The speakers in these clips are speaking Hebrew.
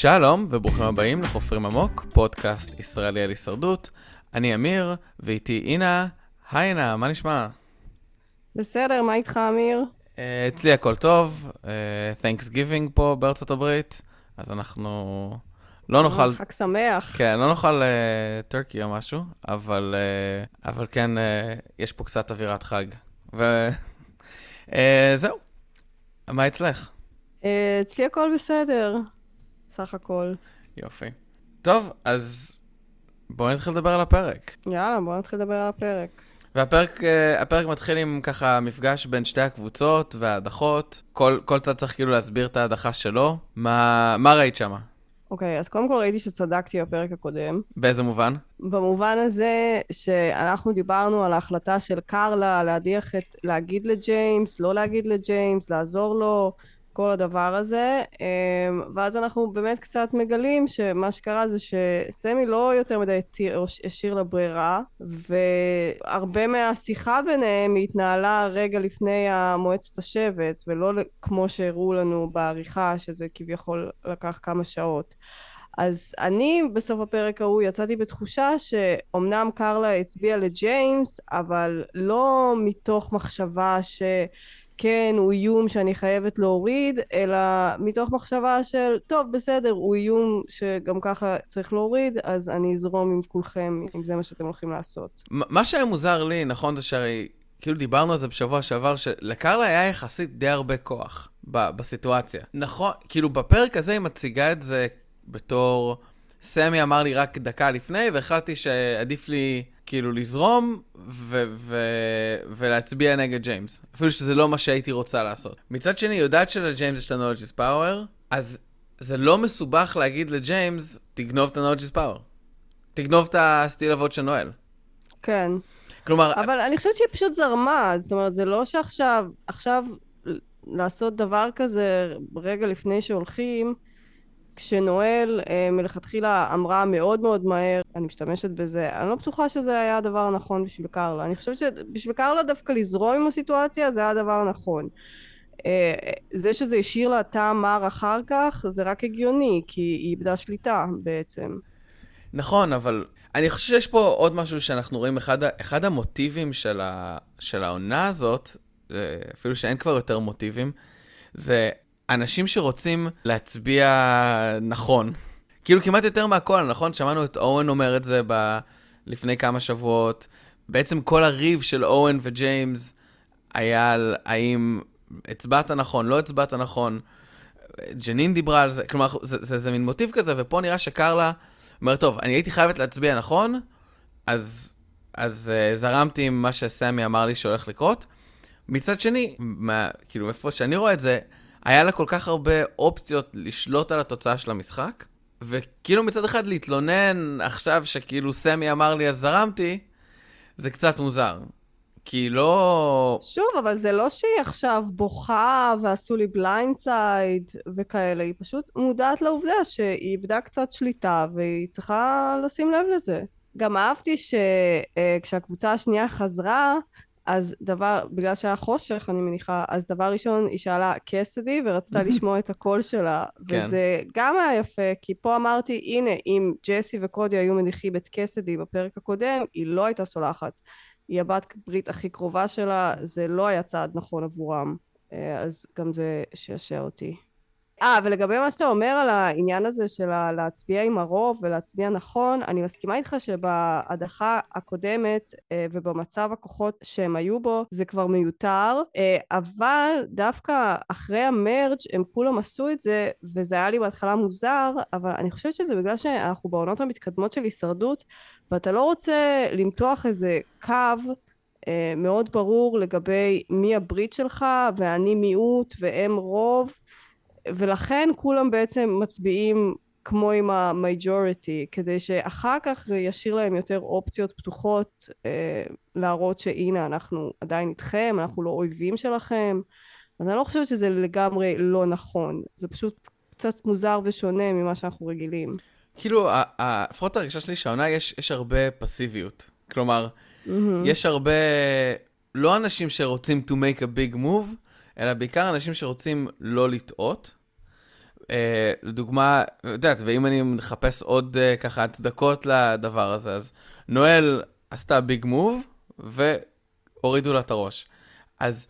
שלום וברוכים הבאים לחופרים עמוק, פודקאסט ישראלי על הישרדות. אני אמיר, ואיתי אינה. היי אינה, מה נשמע? בסדר, מה איתך, אמיר? Uh, אצלי הכל טוב, uh, Thanks Giving פה בארצות הברית, אז אנחנו לא נאכל... חג שמח. כן, לא נאכל טורקי uh, או משהו, אבל, uh, אבל כן, uh, יש פה קצת אווירת חג. וזהו, uh, מה אצלך? Uh, אצלי הכל בסדר, סך הכל. יופי. טוב, אז בואו נתחיל לדבר על הפרק. יאללה, בואו נתחיל לדבר על הפרק. והפרק uh, הפרק מתחיל עם ככה מפגש בין שתי הקבוצות וההדחות. כל, כל צד צריך כאילו להסביר את ההדחה שלו. מה, מה ראית שמה? אוקיי, okay, אז קודם כל ראיתי שצדקתי בפרק הקודם. באיזה מובן? במובן הזה שאנחנו דיברנו על ההחלטה של קרלה להדיח את, להגיד לג'יימס, לא להגיד לג'יימס, לעזור לו, כל הדבר הזה, אמ, ואז אנחנו באמת קצת מגלים שמה שקרה זה שסמי לא יותר מדי השאיר לה ברירה, והרבה מהשיחה ביניהם התנהלה רגע לפני המועצת השבט, ולא כמו שהראו לנו בעריכה, שזה כביכול לקח כמה שעות. אז אני בסוף הפרק ההוא יצאתי בתחושה שאומנם קרלה הצביעה לג'יימס, אבל לא מתוך מחשבה ש... כן, הוא איום שאני חייבת להוריד, אלא מתוך מחשבה של, טוב, בסדר, הוא איום שגם ככה צריך להוריד, אז אני אזרום עם כולכם, אם זה מה שאתם הולכים לעשות. מה שהיה מוזר לי, נכון, זה שהרי, כאילו דיברנו על זה בשבוע שעבר, שלקרלה היה יחסית די הרבה כוח ב- בסיטואציה. נכון, כאילו בפרק הזה היא מציגה את זה בתור... סמי אמר לי רק דקה לפני, והחלטתי שעדיף לי כאילו לזרום ו- ו- ולהצביע נגד ג'יימס. אפילו שזה לא מה שהייתי רוצה לעשות. מצד שני, יודעת שלג'יימס יש את ה-Knowledge is Power, אז זה לא מסובך להגיד לג'יימס, תגנוב את ה-Knowledge is Power. תגנוב את ה steal a vote של נואל. כן. כלומר... אבל אני חושבת שהיא פשוט זרמה, זאת אומרת, זה לא שעכשיו, עכשיו לעשות דבר כזה רגע לפני שהולכים, כשנואל אה, מלכתחילה אמרה מאוד מאוד מהר, אני משתמשת בזה, אני לא בטוחה שזה היה הדבר הנכון בשביל קרלה. אני חושבת שבשביל קרלה דווקא לזרום עם הסיטואציה זה היה הדבר הנכון. אה, זה שזה השאיר לה טעם מר אחר כך, זה רק הגיוני, כי היא איבדה שליטה בעצם. נכון, אבל אני חושב שיש פה עוד משהו שאנחנו רואים, אחד, אחד המוטיבים של, ה, של העונה הזאת, אה, אפילו שאין כבר יותר מוטיבים, זה אנשים שרוצים להצביע נכון. כאילו כמעט יותר מהכל, נכון? שמענו את אורן אומר את זה ב... לפני כמה שבועות. בעצם כל הריב של אורן וג'יימס היה על האם הצבעת נכון, לא הצבעת נכון. ג'נין דיברה על זה, כלומר, זה, זה, זה, זה מין מוטיב כזה, ופה נראה שקרלה אומר, טוב, אני הייתי חייבת להצביע נכון, אז, אז uh, זרמתי עם מה שסמי אמר לי שהולך לקרות. מצד שני, מה, כאילו, איפה שאני רואה את זה, היה לה כל כך הרבה אופציות לשלוט על התוצאה של המשחק, וכאילו מצד אחד להתלונן עכשיו שכאילו סמי אמר לי אז זרמתי, זה קצת מוזר. כי לא... שוב, אבל זה לא שהיא עכשיו בוכה ועשו לי blindside וכאלה, היא פשוט מודעת לעובדה שהיא איבדה קצת שליטה והיא צריכה לשים לב לזה. גם אהבתי שכשהקבוצה השנייה חזרה, אז דבר, בגלל שהיה חושך, אני מניחה, אז דבר ראשון, היא שאלה קסידי ורצתה לשמוע את הקול שלה. כן. וזה גם היה יפה, כי פה אמרתי, הנה, אם ג'סי וקודי היו מדיחים את קסידי בפרק הקודם, היא לא הייתה סולחת. היא הבת ברית הכי קרובה שלה, זה לא היה צעד נכון עבורם. אה, אז גם זה שעשע אותי. אה, ולגבי מה שאתה אומר על העניין הזה של להצביע עם הרוב ולהצביע נכון, אני מסכימה איתך שבהדחה הקודמת אה, ובמצב הכוחות שהם היו בו זה כבר מיותר, אה, אבל דווקא אחרי המרג' הם כולם עשו את זה, וזה היה לי בהתחלה מוזר, אבל אני חושבת שזה בגלל שאנחנו בעונות המתקדמות של הישרדות, ואתה לא רוצה למתוח איזה קו אה, מאוד ברור לגבי מי הברית שלך, ואני מיעוט והם רוב. ולכן כולם בעצם מצביעים כמו עם ה-majority, כדי שאחר כך זה ישאיר להם יותר אופציות פתוחות אה, להראות שהנה אנחנו עדיין איתכם, אנחנו לא אויבים שלכם. אז אני לא חושבת שזה לגמרי לא נכון, זה פשוט קצת מוזר ושונה ממה שאנחנו רגילים. כאילו, לפחות הרגשה שלי שהעונה יש, יש הרבה פסיביות. כלומר, mm-hmm. יש הרבה, לא אנשים שרוצים to make a big move, אלא בעיקר אנשים שרוצים לא לטעות. אה, לדוגמה, את יודעת, ואם אני מחפש עוד אה, ככה הצדקות לדבר הזה, אז נואל עשתה ביג מוב, והורידו לה את הראש. אז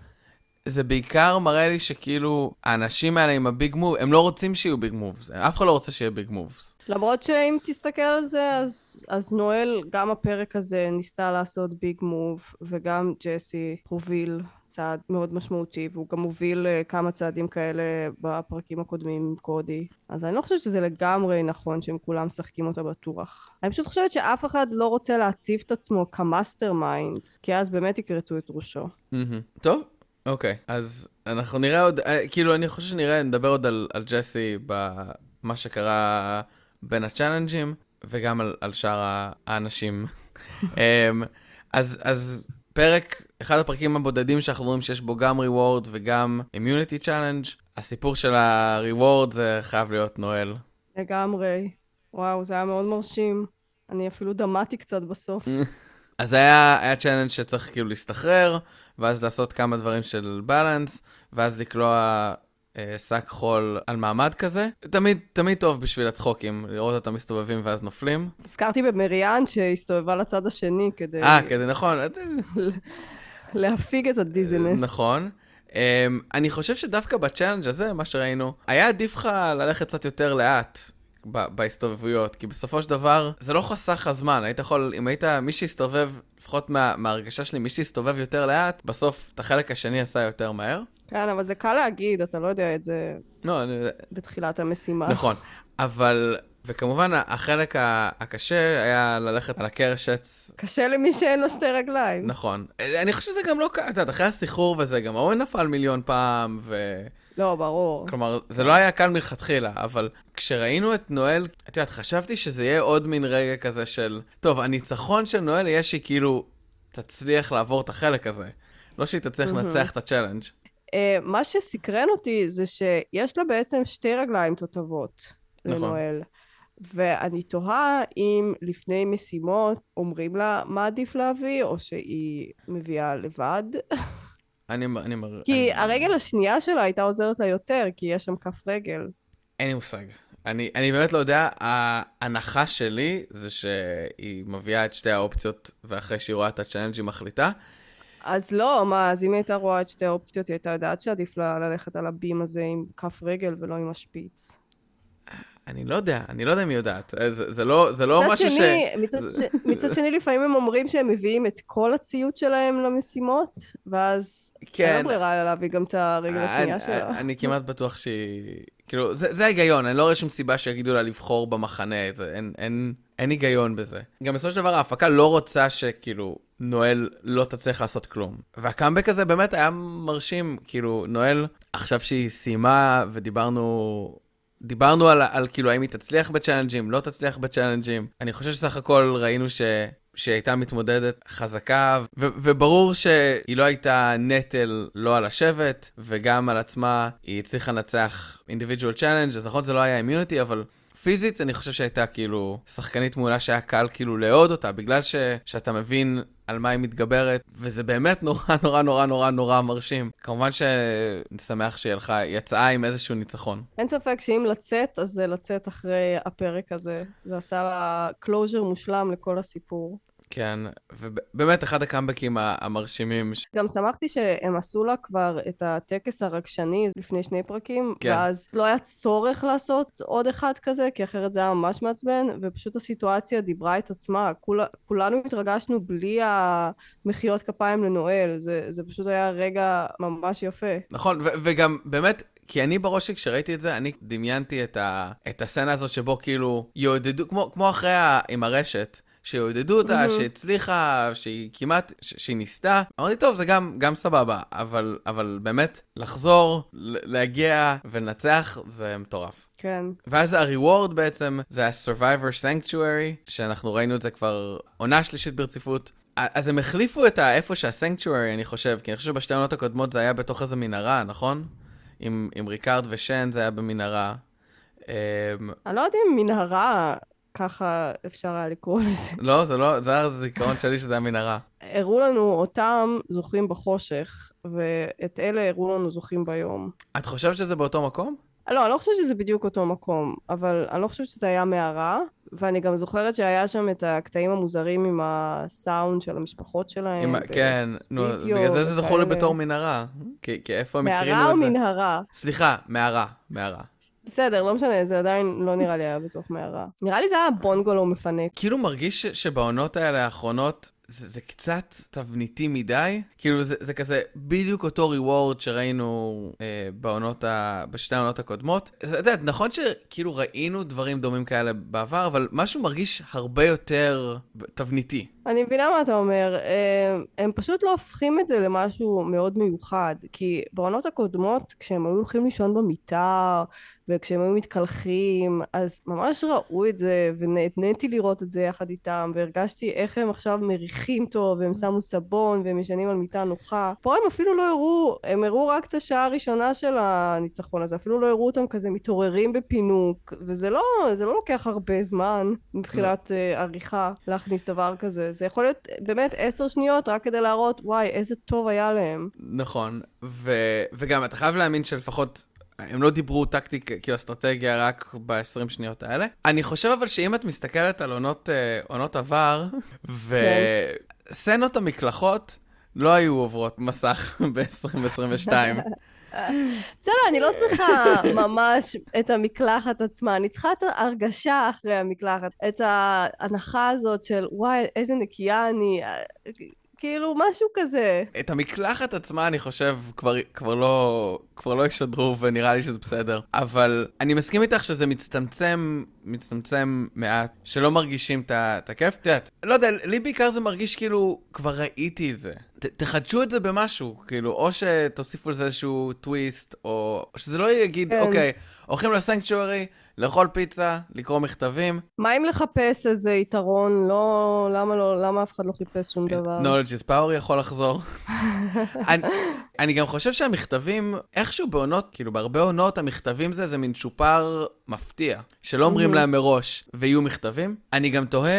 זה בעיקר מראה לי שכאילו, האנשים האלה עם הביג מוב, הם לא רוצים שיהיו ביג מובס. אף אחד לא רוצה שיהיה ביג מובס. למרות שאם תסתכל על זה, אז, אז נואל, גם הפרק הזה ניסתה לעשות big move, וגם ג'סי הוביל צעד מאוד משמעותי, והוא גם הוביל uh, כמה צעדים כאלה בפרקים הקודמים עם קודי. אז אני לא חושבת שזה לגמרי נכון שהם כולם משחקים אותה בטוח. אני פשוט חושבת שאף אחד לא רוצה להציב את עצמו כ mastermind, כי אז באמת יכרתו את ראשו. טוב, אוקיי, אז אנחנו נראה עוד, אה, כאילו, אני חושב שנראה, נדבר עוד על, על ג'סי במה שקרה בין ה challenge ים, וגם על, על שאר האנשים. אמ, אז, אז פרק, אחד הפרקים הבודדים שאנחנו רואים שיש בו גם reward וגם immunity challenge. הסיפור של ה reward זה חייב להיות נואל. לגמרי. וואו, זה היה מאוד מרשים. אני אפילו דמעתי קצת בסוף. אז היה, היה challenge שצריך כאילו להסתחרר, ואז לעשות כמה דברים של balance, ואז לקלוע שק חול על מעמד כזה. תמיד, תמיד טוב בשביל הצחוקים, לראות אותם מסתובבים ואז נופלים. נזכרתי במריאן שהסתובבה לצד השני כדי... אה, כדי, נכון. להפיג את ה dizziness. נכון. Um, אני חושב שדווקא ב challenge הזה, מה שראינו, היה עדיף לך ללכת קצת יותר לאט. בהסתובבויות, כי בסופו של דבר, זה לא חסך הזמן, היית יכול, אם היית, מי שהסתובב, לפחות מה, מההרגשה שלי, מי שהסתובב יותר לאט, בסוף את החלק השני עשה יותר מהר. כן, אבל זה קל להגיד, אתה לא יודע את זה לא, אני... בתחילת המשימה. נכון, אבל... וכמובן, החלק הקשה היה ללכת על הקרשץ. קשה למי שאין לו שתי רגליים. נכון. אני חושב שזה גם לא קל, את יודעת, אחרי הסחרור וזה, גם אורן נפל מיליון פעם, ו... לא, ברור. כלומר, זה לא היה קל מלכתחילה, אבל כשראינו את נואל, את יודעת, חשבתי שזה יהיה עוד מין רגע כזה של, טוב, הניצחון של נואל יהיה שהיא כאילו תצליח לעבור את החלק הזה. לא שהיא תצליח לנצח את הצ'אלנג'. Uh, מה שסקרן אותי זה שיש לה בעצם שתי רגליים תותבות נכון. לנואל. ואני תוהה אם לפני משימות אומרים לה מה עדיף להביא, או שהיא מביאה לבד. אני, אני מר... כי אני... הרגל השנייה שלה הייתה עוזרת לה יותר, כי יש שם כף רגל. אין לי מושג. אני, אני באמת לא יודע, ההנחה שלי זה שהיא מביאה את שתי האופציות, ואחרי שהיא רואה את ה challenge היא מחליטה. אז לא, מה, אז אם היא הייתה רואה את שתי האופציות, היא הייתה יודעת שעדיף לה ללכת על הבים הזה עם כף רגל ולא עם השפיץ. אני לא יודע, אני לא יודע אם היא יודעת. אה, זה, זה לא, זה לא משהו שני, ש... מצד, ש... מצד שני, לפעמים הם אומרים שהם מביאים את כל הציוד שלהם למשימות, ואז כן. אין ברירה להביא גם את הרגל השנייה אני, שלה. אני, אני כמעט בטוח שהיא... כאילו, זה, זה ההיגיון, אני לא רואה שום סיבה שיגידו לה לבחור במחנה, זה, אין, אין, אין היגיון בזה. גם בסופו של דבר ההפקה לא רוצה שכאילו נואל לא תצליח לעשות כלום. והקאמבק הזה באמת היה מרשים, כאילו, נואל, עכשיו שהיא סיימה ודיברנו דיברנו על, על כאילו האם היא תצליח ב challenge-ים, לא תצליח ב challenge-ים. אני חושב שסך הכל ראינו ש... שהיא הייתה מתמודדת חזקה, ו- וברור שהיא לא הייתה נטל לא על השבט, וגם על עצמה היא הצליחה לנצח individual challenge, אז נכון זה לא היה immunity, אבל פיזית אני חושב שהייתה כאילו שחקנית מעולה שהיה קל כאילו לאהוד אותה, בגלל ש- שאתה מבין על מה היא מתגברת, וזה באמת נורא נורא נורא נורא נורא מרשים. כמובן שאני שמח שהיא הלכה, יצאה עם איזשהו ניצחון. אין ספק שאם לצאת, אז זה לצאת אחרי הפרק הזה. זה עשה לה closure מושלם לכל הסיפור. כן, ובאמת אחד ה comeback-ים המרשימים. גם שמחתי שהם עשו לה כבר את הטקס הרגשני לפני שני פרקים, כן. ואז לא היה צורך לעשות עוד אחד כזה, כי אחרת זה היה ממש מעצבן, ופשוט הסיטואציה דיברה את עצמה. כול, כולנו התרגשנו בלי המחיאות כפיים לנואל, זה, זה פשוט היה רגע ממש יפה. נכון, וגם באמת, כי אני בראש שלי, כשראיתי את זה, אני דמיינתי את, ה, את הסצנה הזאת שבו כאילו יעודדו, כמו, כמו אחרי ה, עם הרשת, שעודדו אותה, mm-hmm. שהצליחה, שהיא כמעט, ש- שהיא ניסתה. אמרתי, טוב, זה גם, גם סבבה, אבל, אבל באמת, לחזור, להגיע ולנצח, זה מטורף. כן. ואז ה-reward בעצם, זה ה-survivor sanctuary, שאנחנו ראינו את זה כבר עונה שלישית ברציפות. אז הם החליפו את איפה שה-sanctuary, אני חושב, כי אני חושב שבשתי עונות הקודמות זה היה בתוך איזה מנהרה, נכון? עם, עם ריקארד ושן זה היה במנהרה. אמ, אני לא יודעת אם מנהרה, ככה אפשר היה לקרוא לזה. לא, זה לא, זה היה זיכרון שלי שזה המנהרה. הראו לנו אותם זוכים בחושך, ואת אלה הראו לנו זוכים ביום. את חושבת שזה באותו מקום? לא, אני לא חושבת שזה בדיוק אותו מקום, אבל אני לא חושבת שזה היה מערה, ואני גם זוכרת שהיה שם את הקטעים המוזרים עם הסאונד של המשפחות שלהם. עם כן, נו, בגלל זה זה זכור לי. בתור מנהרה. כי כי איפה הם הקרינו מערה את או זה? מנהרה? סליחה, מערה, מערה. בסדר, לא משנה, זה עדיין לא נראה לי היה בתוך מערה. נראה לי זה היה בונגולו מפנק. כאילו מרגיש שבעונות האלה האחרונות זה, זה קצת תבניתי מדי. כאילו זה, זה כזה בדיוק אותו ריוורד שראינו אה, בעונות ה... בשתי העונות הקודמות. את יודעת, נכון שכאילו ראינו דברים דומים כאלה בעבר, אבל משהו מרגיש הרבה יותר תבניתי. אני מבינה מה אתה אומר, הם, הם פשוט לא הופכים את זה למשהו מאוד מיוחד, כי בעונות הקודמות, כשהם היו הולכים לישון במיטה, וכשהם היו מתקלחים, אז ממש ראו את זה, ונהניתי לראות את זה יחד איתם, והרגשתי איך הם עכשיו מריחים טוב, והם שמו סבון, והם ישנים על מיטה נוחה. פה הם אפילו לא הראו, הם הראו רק את השעה הראשונה של הניצחון הזה, אפילו לא הראו אותם כזה מתעוררים בפינוק, וזה לא, זה לא לוקח הרבה זמן מבחינת uh, עריכה להכניס דבר כזה. זה יכול להיות באמת עשר שניות רק כדי להראות, וואי, איזה טוב היה להם. נכון, ו... וגם אתה חייב להאמין שלפחות הם לא דיברו טקטיק, כאילו אסטרטגיה רק ב-20 שניות האלה. אני חושב אבל שאם את מסתכלת על עונות, אה, עונות עבר, וסצנות המקלחות לא היו עוברות מסך ב-2022. בסדר, אני לא צריכה ממש את המקלחת עצמה, אני צריכה את ההרגשה אחרי המקלחת, את ההנחה הזאת של וואי, איזה נקייה אני, כאילו משהו כזה. את המקלחת עצמה, אני חושב, כבר, כבר, לא, כבר לא ישדרו, ונראה לי שזה בסדר. אבל אני מסכים איתך שזה מצטמצם, מצטמצם מעט, שלא מרגישים את הכיף. את יודעת, לא יודע, לי בעיקר זה מרגיש כאילו, כבר ראיתי את זה. ת, תחדשו את זה במשהו, כאילו, או שתוסיפו לזה איזשהו טוויסט, או שזה לא יגיד, כן. אוקיי, הולכים לסנקצ'וארי, לאכול פיצה, לקרוא מכתבים. מה אם לחפש איזה יתרון? לא, למה לא, למה אף אחד לא חיפש שום דבר? knowledge is power יכול לחזור. אני, אני גם חושב שהמכתבים, איכשהו בעונות, כאילו בהרבה עונות המכתבים זה איזה מין צ'ופר מפתיע, שלא אומרים Mhm. להם מראש, ויהיו מכתבים. אני גם תוהה,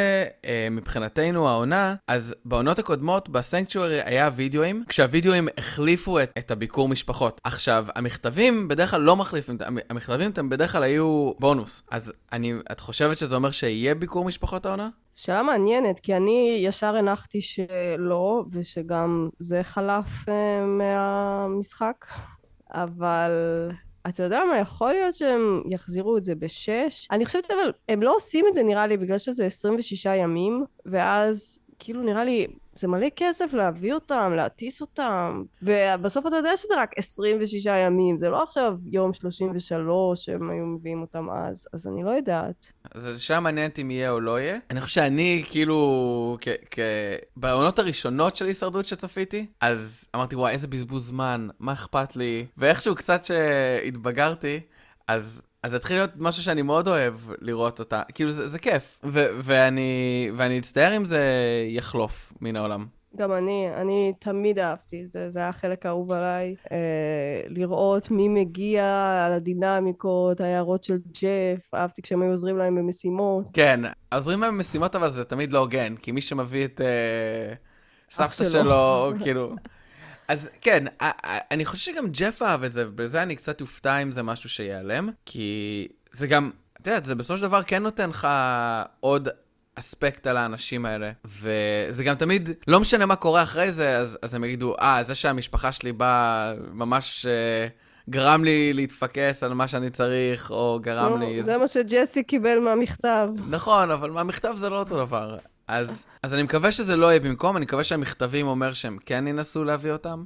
אה, מבחינתנו העונה, אז בעונות הקודמות בסנקצ'וארי היה וידאוים, כשהווידאוים החליפו את, את הביקור משפחות. עכשיו, המכתבים בדרך כלל לא מחליפים, המ- המכתבים הם בדרך כלל היו בונוס. אז אני, את חושבת שזה אומר שיהיה ביקור משפחות העונה? שאלה מעניינת, כי אני ישר הנחתי שלא, ושגם זה חלף אה, מהמשחק, אבל אתה יודע מה, יכול להיות שהם יחזירו את זה בשש? אני חושבת אבל, הם לא עושים את זה נראה לי בגלל שזה 26 ימים, ואז כאילו נראה לי זה מלא כסף להביא אותם, להטיס אותם, ובסוף אתה יודע שזה רק 26 ימים, זה לא עכשיו יום 33 שהם היו מביאים אותם אז, אז אני לא יודעת. אז שאלה מעניינת אם יהיה או לא יהיה. אני חושב שאני, כאילו, כ... כ... בעונות הראשונות של הישרדות שצפיתי, אז אמרתי, וואי, איזה בזבוז זמן, מה אכפת לי? ואיכשהו קצת שהתבגרתי, אז... אז זה התחיל להיות משהו שאני מאוד אוהב לראות אותה, כאילו זה, זה כיף, ו- ואני, ואני אצטער אם זה יחלוף מן העולם. גם אני, אני תמיד אהבתי את זה, זה היה החלק האהוב עליי. אה, לראות מי מגיע, על הדינמיקות, ההערות של ג'ף, אהבתי כשהם היו עוזרים להם במשימות. כן, עוזרים להם במשימות אבל זה תמיד לא הוגן, כי מי שמביא את אה, סבתא שלו. שלו, כאילו... אז כן, אני חושב שגם ג'ף אהב את זה, ובזה אני קצת אופתע אם זה משהו שיעלם, כי זה גם, את יודעת, זה בסופו של דבר כן נותן לך עוד אספקט על האנשים האלה, וזה גם תמיד, לא משנה מה קורה אחרי זה, אז, אז הם יגידו, אה, זה שהמשפחה שלי באה ממש... אה, גרם לי להתפקס על מה שאני צריך, או גרם נו, לי... זה מה שג'סי קיבל מהמכתב. נכון, אבל מהמכתב זה לא אותו דבר. אז, אז אני מקווה שזה לא יהיה במקום, אני מקווה שהמכתבים אומר שהם כן ינסו להביא אותם.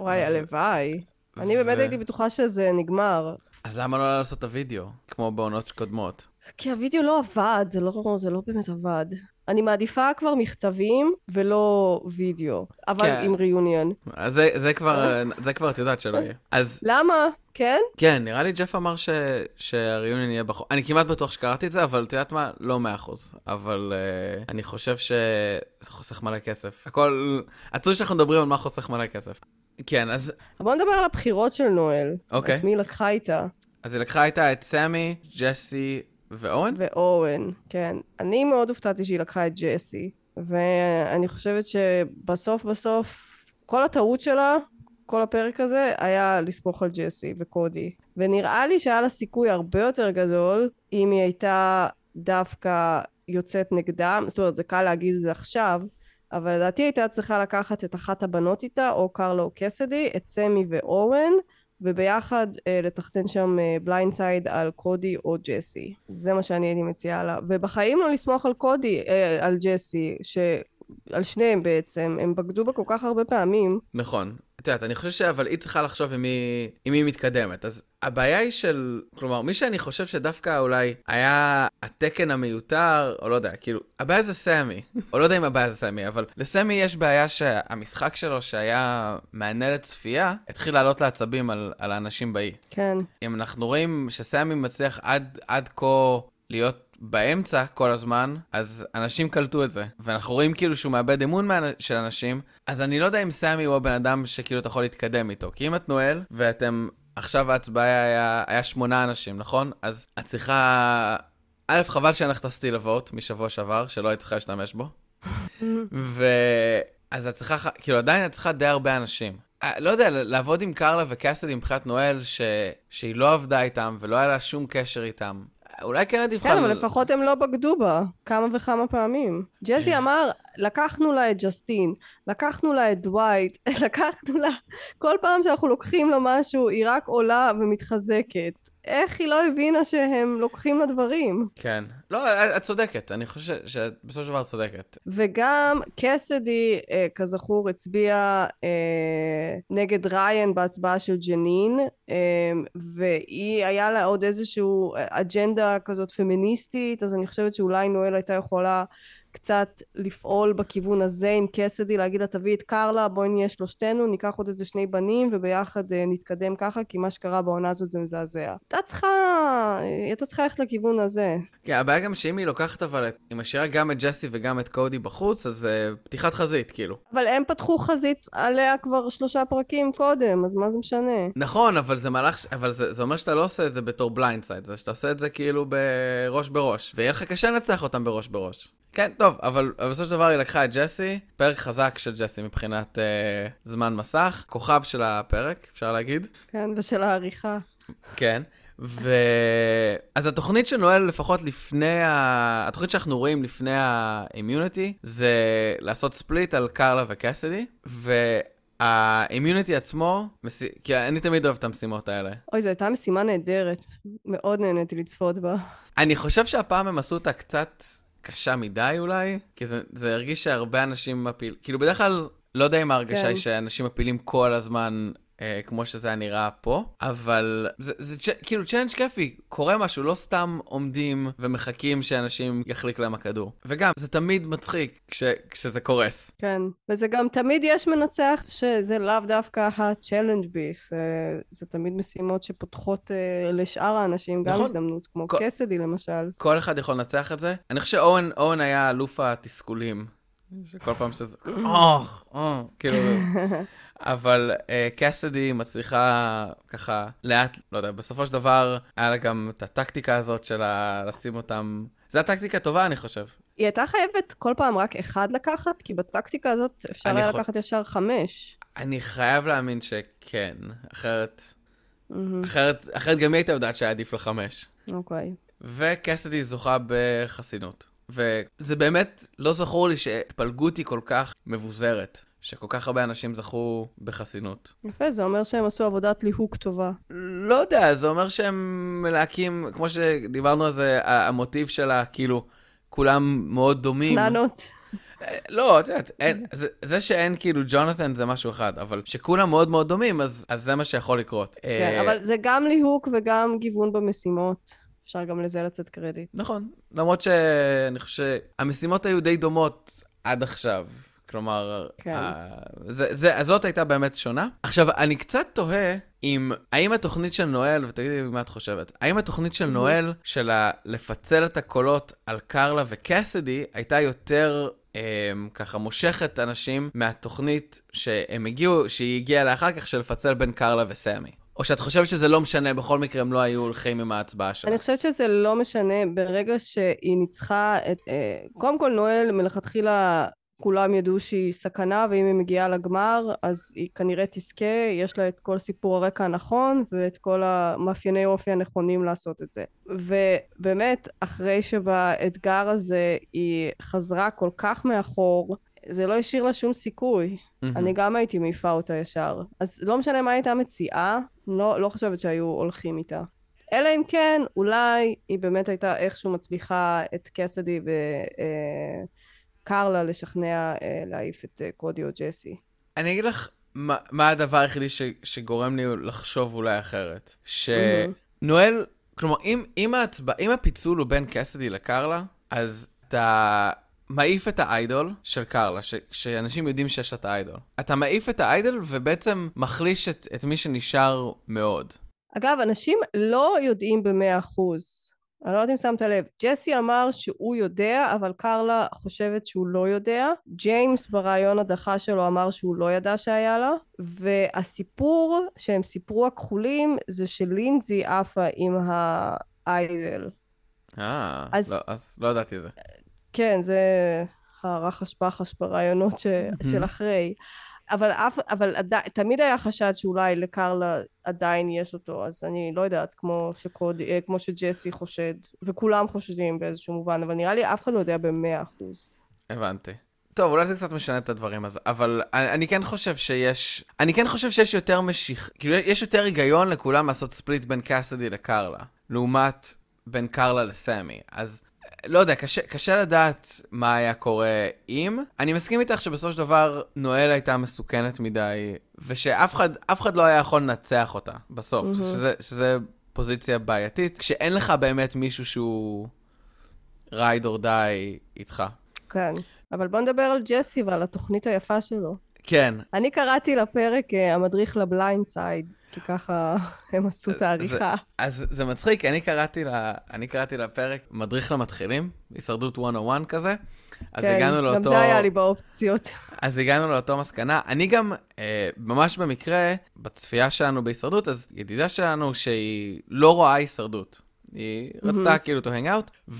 וואי, הלוואי. אני באמת ו- הייתי בטוחה שזה נגמר. אז למה לא לעשות את הוידאו, כמו בעונות קודמות? כי הוידאו לא עבד, זה לא, זה לא באמת עבד. אני מעדיפה כבר מכתבים ולא וידאו, אבל כן. עם ריאוניון. אז זה, זה, כבר, זה כבר את יודעת שלא יהיה. אז למה? כן? כן, נראה לי ג'ף אמר ש, שהריאיון יהיה בחור. אני כמעט בטוח שקראתי את זה, אבל את יודעת מה? לא מאה אחוז. אבל uh, אני חושב שזה חוסך מלא כסף. הכל... עצוב שאנחנו מדברים על מה חוסך מלא כסף. כן, אז, בוא נדבר על הבחירות של נואל. אוקיי. את מי היא לקחה איתה? אז היא לקחה איתה את סמי, ג'סי ואורן? ואורן, כן. אני מאוד הופתעתי שהיא לקחה את ג'סי, ואני חושבת שבסוף בסוף, כל הטעות שלה, כל הפרק הזה היה לסמוך על ג'סי וקודי. ונראה לי שהיה לה סיכוי הרבה יותר גדול אם היא הייתה דווקא יוצאת נגדם, זאת אומרת זה קל להגיד את זה עכשיו, אבל לדעתי הייתה צריכה לקחת את אחת הבנות איתה, או קרלה או קסדי, את סמי ואורן, וביחד אה, לתכנן שם אה, blindside על קודי או ג'סי. זה מה שאני הייתי מציעה לה. ובחיים לא לסמוך על קודי, אה, על ג'סי, ש... על שניהם בעצם, הם בגדו בה כל כך הרבה פעמים. נכון. את יודעת, אני חושב שאבל היא צריכה לחשוב עם מי, עם מי מתקדמת. אז הבעיה היא של, כלומר, מי שאני חושב שדווקא אולי היה התקן המיותר, או לא יודע, כאילו, הבעיה זה סמי. או לא יודע אם הבעיה זה סמי, אבל לסמי יש בעיה שהמשחק שלו, שהיה מענה לצפייה, התחיל לעלות לעצבים על, על האנשים באי. כן. אם אנחנו רואים שסמי מצליח עד, עד כה להיות באמצע כל הזמן, אז אנשים קלטו את זה. ואנחנו רואים כאילו שהוא מאבד אמון של אנשים, אז אני לא יודע אם סמי הוא הבן אדם שכאילו אתה יכול להתקדם איתו. כי אם את נועל, ואתם, עכשיו ההצבעה היה, היה שמונה אנשים, נכון? אז את צריכה... א', חבל שאין לך את הסטיל אבות משבוע שעבר, שלא היית צריכה להשתמש בו. ו... אז את צריכה, כאילו עדיין את צריכה די הרבה אנשים. אה, לא יודע, לעבוד עם קרלה וקאסדי מבחינת נואל, ש... שהיא לא עבדה איתם ולא היה לה שום קשר איתם. אולי כן עדיף לך... כן, אבל לפחות הם לא בגדו בה כמה וכמה פעמים. ג'זי כן. אמר, לקחנו לה את ג'סטין, לקחנו לה את דווייט, לקחנו לה... כל פעם שאנחנו לוקחים לה משהו, היא רק עולה ומתחזקת. איך היא לא הבינה שהם לוקחים לה דברים? כן. לא, את צודקת, אני חושב שבסופו של דבר את צודקת. וגם קסדי, אה, כזכור, הצביע אה, נגד ריין בהצבעה של ג'נין, אה, והיא, היה לה עוד איזושהי אג'נדה כזאת פמיניסטית, אז אני חושבת שאולי נואל הייתה יכולה קצת לפעול בכיוון הזה עם קסדי, להגיד לה תביאי את קרלה, בואי נהיה שלושתנו, ניקח עוד איזה שני בנים וביחד אה, נתקדם ככה, כי מה שקרה בעונה הזאת זה מזעזע. הייתה צריכה, הייתה צריכה ללכת לכיוון הזה. כן, הבעיה גם שאם היא לוקחת אבל, היא משאירה גם את ג'סי וגם את קודי בחוץ, אז uh, פתיחת חזית, כאילו. אבל הם פתחו חזית עליה כבר שלושה פרקים קודם, אז מה זה משנה? נכון, אבל זה מהלך, אבל זה, זה אומר שאתה לא עושה את זה בתור blindside, זה שאתה עושה את זה כאילו בראש בראש, ויהיה לך קשה לנצח אותם בראש בראש. כן, טוב, אבל בסופו של דבר היא לקחה את ג'סי, פרק חזק של ג'סי מבחינת אה, זמן מסך, כוכב של הפרק, אפשר להגיד. כן, ושל העריכה. כן. ו... אז התוכנית של נואל, לפחות לפני ה... התוכנית שאנחנו רואים לפני האימיוניטי, זה לעשות ספליט על קרלה וקסידי, והאימיוניטי עצמו, מס... כי אני תמיד אוהב את המשימות האלה. אוי, זו הייתה משימה נהדרת. מאוד נהניתי לצפות בה. אני חושב שהפעם הם עשו אותה קצת קשה מדי אולי, כי זה, זה הרגיש שהרבה אנשים מפיל, כאילו בדרך כלל, לא יודע אם ההרגשה כן. היא שאנשים מפילים כל הזמן אה, כמו שזה היה נראה פה, אבל זה, זה זה כאילו challenge כיפי, קורה משהו, לא סתם עומדים ומחכים שאנשים יחליק להם הכדור. וגם, זה תמיד מצחיק כש, כשזה קורס. כן, וזה גם תמיד יש מנצח שזה לאו דווקא ה challenge beast, זה, זה תמיד משימות שפותחות אה, לשאר האנשים גם נכון. הזדמנות, כמו כל, קסדי למשל. כל אחד יכול לנצח את זה. אני חושב שאורן היה אלוף התסכולים. שכל פעם שזה, אה, אה, כאילו, אבל uh, קסדי מצליחה ככה לאט, לא יודע, בסופו של דבר היה לה גם את הטקטיקה הזאת של לשים אותם... זו הטקטיקה טובה, אני חושב. היא הייתה חייבת כל פעם רק אחד לקחת? כי בטקטיקה הזאת אפשר היה לקחת ישר חמש. אני חייב להאמין שכן, אחרת... Mm-hmm. אחרת, אחרת גם היא הייתה יודעת שהיה עדיף לחמש. אוקיי. Okay. וקסדי זוכה בחסינות. וזה באמת, לא זכור לי שהתפלגות היא כל כך מבוזרת. שכל כך הרבה אנשים זכו בחסינות. יפה, זה אומר שהם עשו עבודת ליהוק טובה. לא יודע, זה אומר שהם מלהקים, כמו שדיברנו על זה, המוטיב שלה, כאילו, כולם מאוד דומים. חננות. לא, את יודעת, זה, זה שאין כאילו ג'ונתן זה משהו אחד, אבל שכולם מאוד מאוד דומים, אז, אז זה מה שיכול לקרות. כן, uh, אבל זה גם ליהוק וגם גיוון במשימות. אפשר גם לזה לתת קרדיט. נכון, למרות שאני חושב שהמשימות היו די דומות עד עכשיו. כלומר, כן. ה... זה, זה, זאת הייתה באמת שונה. עכשיו, אני קצת תוהה אם, האם התוכנית של נואל, ותגידי לי מה את חושבת, האם התוכנית של נואל, של לפצל את הקולות על קרלה וקסדי, הייתה יותר הם, ככה מושכת אנשים מהתוכנית שהם הגיעו, שהיא הגיעה לאחר כך, של לפצל בין קרלה וסמי. או שאת חושבת שזה לא משנה, בכל מקרה הם לא היו הולכים עם ההצבעה שלה? אני חושבת שזה לא משנה, ברגע שהיא ניצחה את... אה, קודם כל, נואל מלכתחילה כולם ידעו שהיא סכנה ואם היא מגיעה לגמר אז היא כנראה תזכה, יש לה את כל סיפור הרקע הנכון ואת כל המאפייני אופי הנכונים לעשות את זה. ובאמת אחרי שבאתגר הזה היא חזרה כל כך מאחור זה לא השאיר לה שום סיכוי. Mm-hmm. אני גם הייתי מעיפה אותה ישר. אז לא משנה מה הייתה מציעה, לא, לא חושבת שהיו הולכים איתה. אלא אם כן, אולי היא באמת הייתה איכשהו מצליחה את קסדי וקרלה אה, לשכנע אה, להעיף את אה, קודי או ג'סי. אני אגיד לך מה, מה הדבר היחידי ש, שגורם לי לחשוב אולי אחרת. שנואל, כלומר, אם, אם, ההצבע, אם הפיצול הוא בין קסדי לקרלה, אז אתה מעיף את האיידול של קרלה, ש, שאנשים יודעים שיש את האיידול. אתה מעיף את האיידול ובעצם מחליש את, את מי שנשאר מאוד. אגב, אנשים לא יודעים במאה אחוז. אני לא יודעת אם שמת לב. ג'סי אמר שהוא יודע, אבל קרלה חושבת שהוא לא יודע. ג'יימס ברעיון הדחה שלו אמר שהוא לא ידע שהיה לה. והסיפור שהם סיפרו הכחולים זה שלינזי עפה עם האיידל. אה, אז... לא, אז לא ידעתי את זה. כן, זה הרחש בחש ברעיונות ש... של אחרי. אבל, אף, אבל עדי, תמיד היה חשד שאולי לקרלה עדיין יש אותו, אז אני לא יודעת, כמו, שקוד, אה, כמו שג'סי חושד, וכולם חושדים באיזשהו מובן, אבל נראה לי אף אחד לא יודע במאה אחוז. הבנתי. טוב, אולי זה קצת משנה את הדברים, אז, אבל אני, אני כן חושב שיש, אני כן חושב שיש יותר משיך, כאילו יש יותר היגיון לכולם לעשות ספליט בין קאסדי לקרלה, לעומת בין קרלה לסמי. אז לא יודע, קשה, קשה לדעת מה היה קורה אם. אני מסכים איתך שבסופו של דבר נואל הייתה מסוכנת מדי, ושאף אחד, אחד לא היה יכול לנצח אותה בסוף, mm-hmm. שזה, שזה פוזיציה בעייתית, כשאין לך באמת מישהו שהוא ride or die איתך. כן, אבל בוא נדבר על ג'סי ועל התוכנית היפה שלו. כן. אני קראתי לפרק uh, המדריך ל blindside, כי ככה הם עשו את העריכה. אז זה מצחיק, אני קראתי, לה, אני קראתי לפרק מדריך למתחילים, הישרדות 101 כזה. אז כן, הגענו לאותו... גם זה היה לי באופציות. אז הגענו לאותו מסקנה. אני גם, אה, ממש במקרה, בצפייה שלנו בהישרדות, אז ידידה שלנו שהיא לא רואה הישרדות. היא רצתה כאילו to hang out,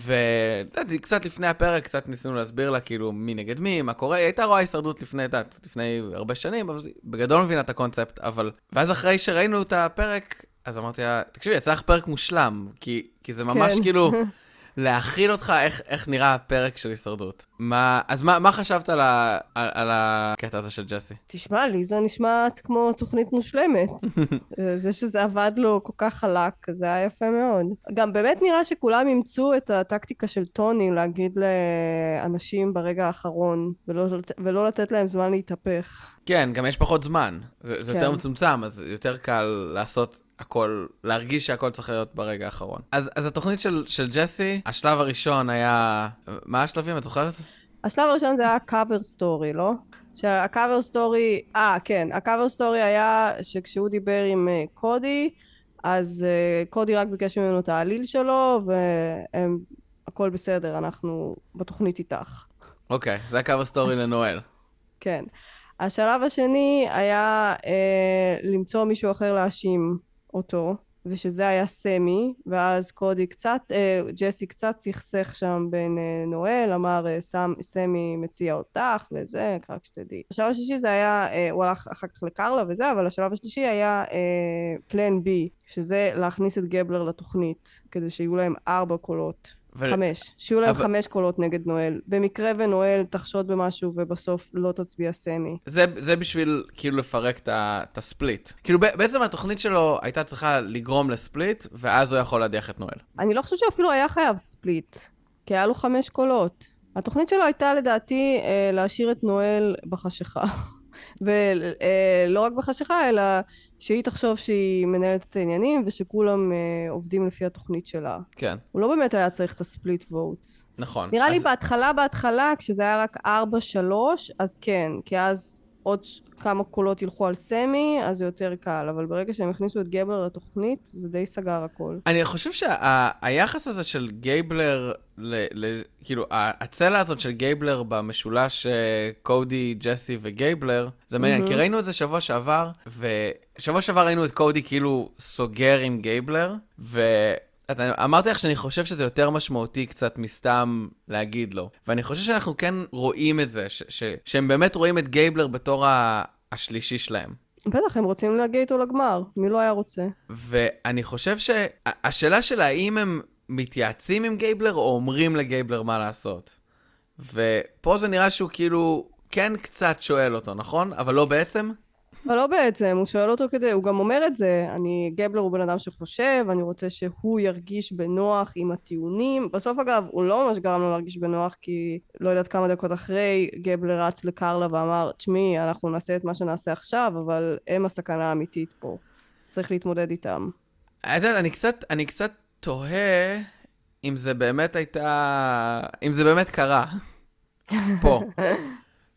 וקצת לפני הפרק, קצת ניסינו להסביר לה כאילו מי נגד מי, מה קורה, היא הייתה רואה הישרדות לפני, את לפני הרבה שנים, אבל בגדול מבינה את הקונספט, אבל... ואז אחרי שראינו את הפרק, אז אמרתי לה, תקשיבי, יצא לך פרק מושלם, כי, כי זה ממש כן. כאילו... להכיל אותך איך, איך נראה הפרק של הישרדות. מה, אז מה, מה חשבת על, ה, על, על הקטע הזה של ג'סי? תשמע, לי זה נשמעת כמו תוכנית מושלמת. זה שזה עבד לו כל כך חלק, זה היה יפה מאוד. גם באמת נראה שכולם אימצו את הטקטיקה של טוני להגיד לאנשים ברגע האחרון, ולא, ולא לתת להם זמן להתהפך. כן, גם יש פחות זמן. זה, זה כן. יותר מצומצם, אז יותר קל לעשות הכל, להרגיש שהכל צריך להיות ברגע האחרון. אז, אז התוכנית של, של ג'סי, השלב הראשון היה... מה השלבים, את זוכרת? השלב הראשון זה היה cover story, לא? שה cover story, אה כן, ה cover story היה שכשהוא דיבר עם uh, קודי, אז uh, קודי רק ביקש ממנו את ה idol שלו, והכל בסדר, אנחנו בתוכנית איתך. אוקיי, okay, זה ה cover story לנואל. כן. השלב השני היה אה, למצוא מישהו אחר להאשים אותו, ושזה היה סמי, ואז קודי קצת, אה, ג'סי קצת סכסך שם בין אה, נואל, אמר אה, סם, סמי מציע אותך וזה, רק שתדעי. השלב השלישי זה היה, אה, הוא הלך אחר כך לקרלה וזה, אבל השלב השלישי היה אה, plan B, שזה להכניס את גבלר לתוכנית, כדי שיהיו להם ארבע קולות. ו... חמש. שיהיו להם אבל... חמש קולות נגד נואל. במקרה ונואל תחשוד במשהו ובסוף לא תצביע סמי. זה, זה בשביל כאילו לפרק את הספליט. כאילו בעצם התוכנית שלו הייתה צריכה לגרום לספליט, ואז הוא יכול להדיח את נואל. אני לא חושבת שאפילו היה חייב ספליט, כי היה לו חמש קולות. התוכנית שלו הייתה לדעתי אה, להשאיר את נואל בחשיכה. ולא רק בחשיכה, אלא שהיא תחשוב שהיא מנהלת את העניינים ושכולם uh, עובדים לפי התוכנית שלה. כן. הוא לא באמת היה צריך את ה split votes. נכון. נראה אז... לי בהתחלה, בהתחלה, כשזה היה רק 4-3, אז כן, כי אז עוד כמה קולות ילכו על סמי, אז זה יותר קל, אבל ברגע שהם הכניסו את גייבלר לתוכנית, זה די סגר הכל. אני חושב שהיחס שה- הזה של גייבלר, ל- ל- כאילו, הצלע הזאת של גייבלר במשולש אה, קודי, ג'סי וגייבלר, זה מעניין, mm-hmm. כי ראינו את זה שבוע שעבר, ושבוע שעבר ראינו את קודי כאילו סוגר עם גייבלר, ו... אתה, אמרתי לך שאני חושב שזה יותר משמעותי קצת מסתם להגיד לו. ואני חושב שאנחנו כן רואים את זה, ש, ש, שהם באמת רואים את גייבלר בתור ה, השלישי שלהם. בטח, הם רוצים להגיע איתו לגמר. מי לא היה רוצה? ואני חושב שהשאלה של האם הם מתייעצים עם גייבלר או אומרים לגייבלר מה לעשות. ופה זה נראה שהוא כאילו כן קצת שואל אותו, נכון? אבל לא בעצם? אבל לא בעצם, הוא שואל אותו כדי, הוא גם אומר את זה, אני, גבלר הוא בן אדם שחושב, אני רוצה שהוא ירגיש בנוח עם הטיעונים. בסוף אגב, הוא לא ממש גרם לו להרגיש בנוח, כי לא יודעת כמה דקות אחרי, גבלר רץ לקרלה ואמר, תשמעי, אנחנו נעשה את מה שנעשה עכשיו, אבל הם הסכנה האמיתית פה. צריך להתמודד איתם. את יודעת, אני קצת, אני קצת תוהה אם זה באמת הייתה... אם זה באמת קרה. פה.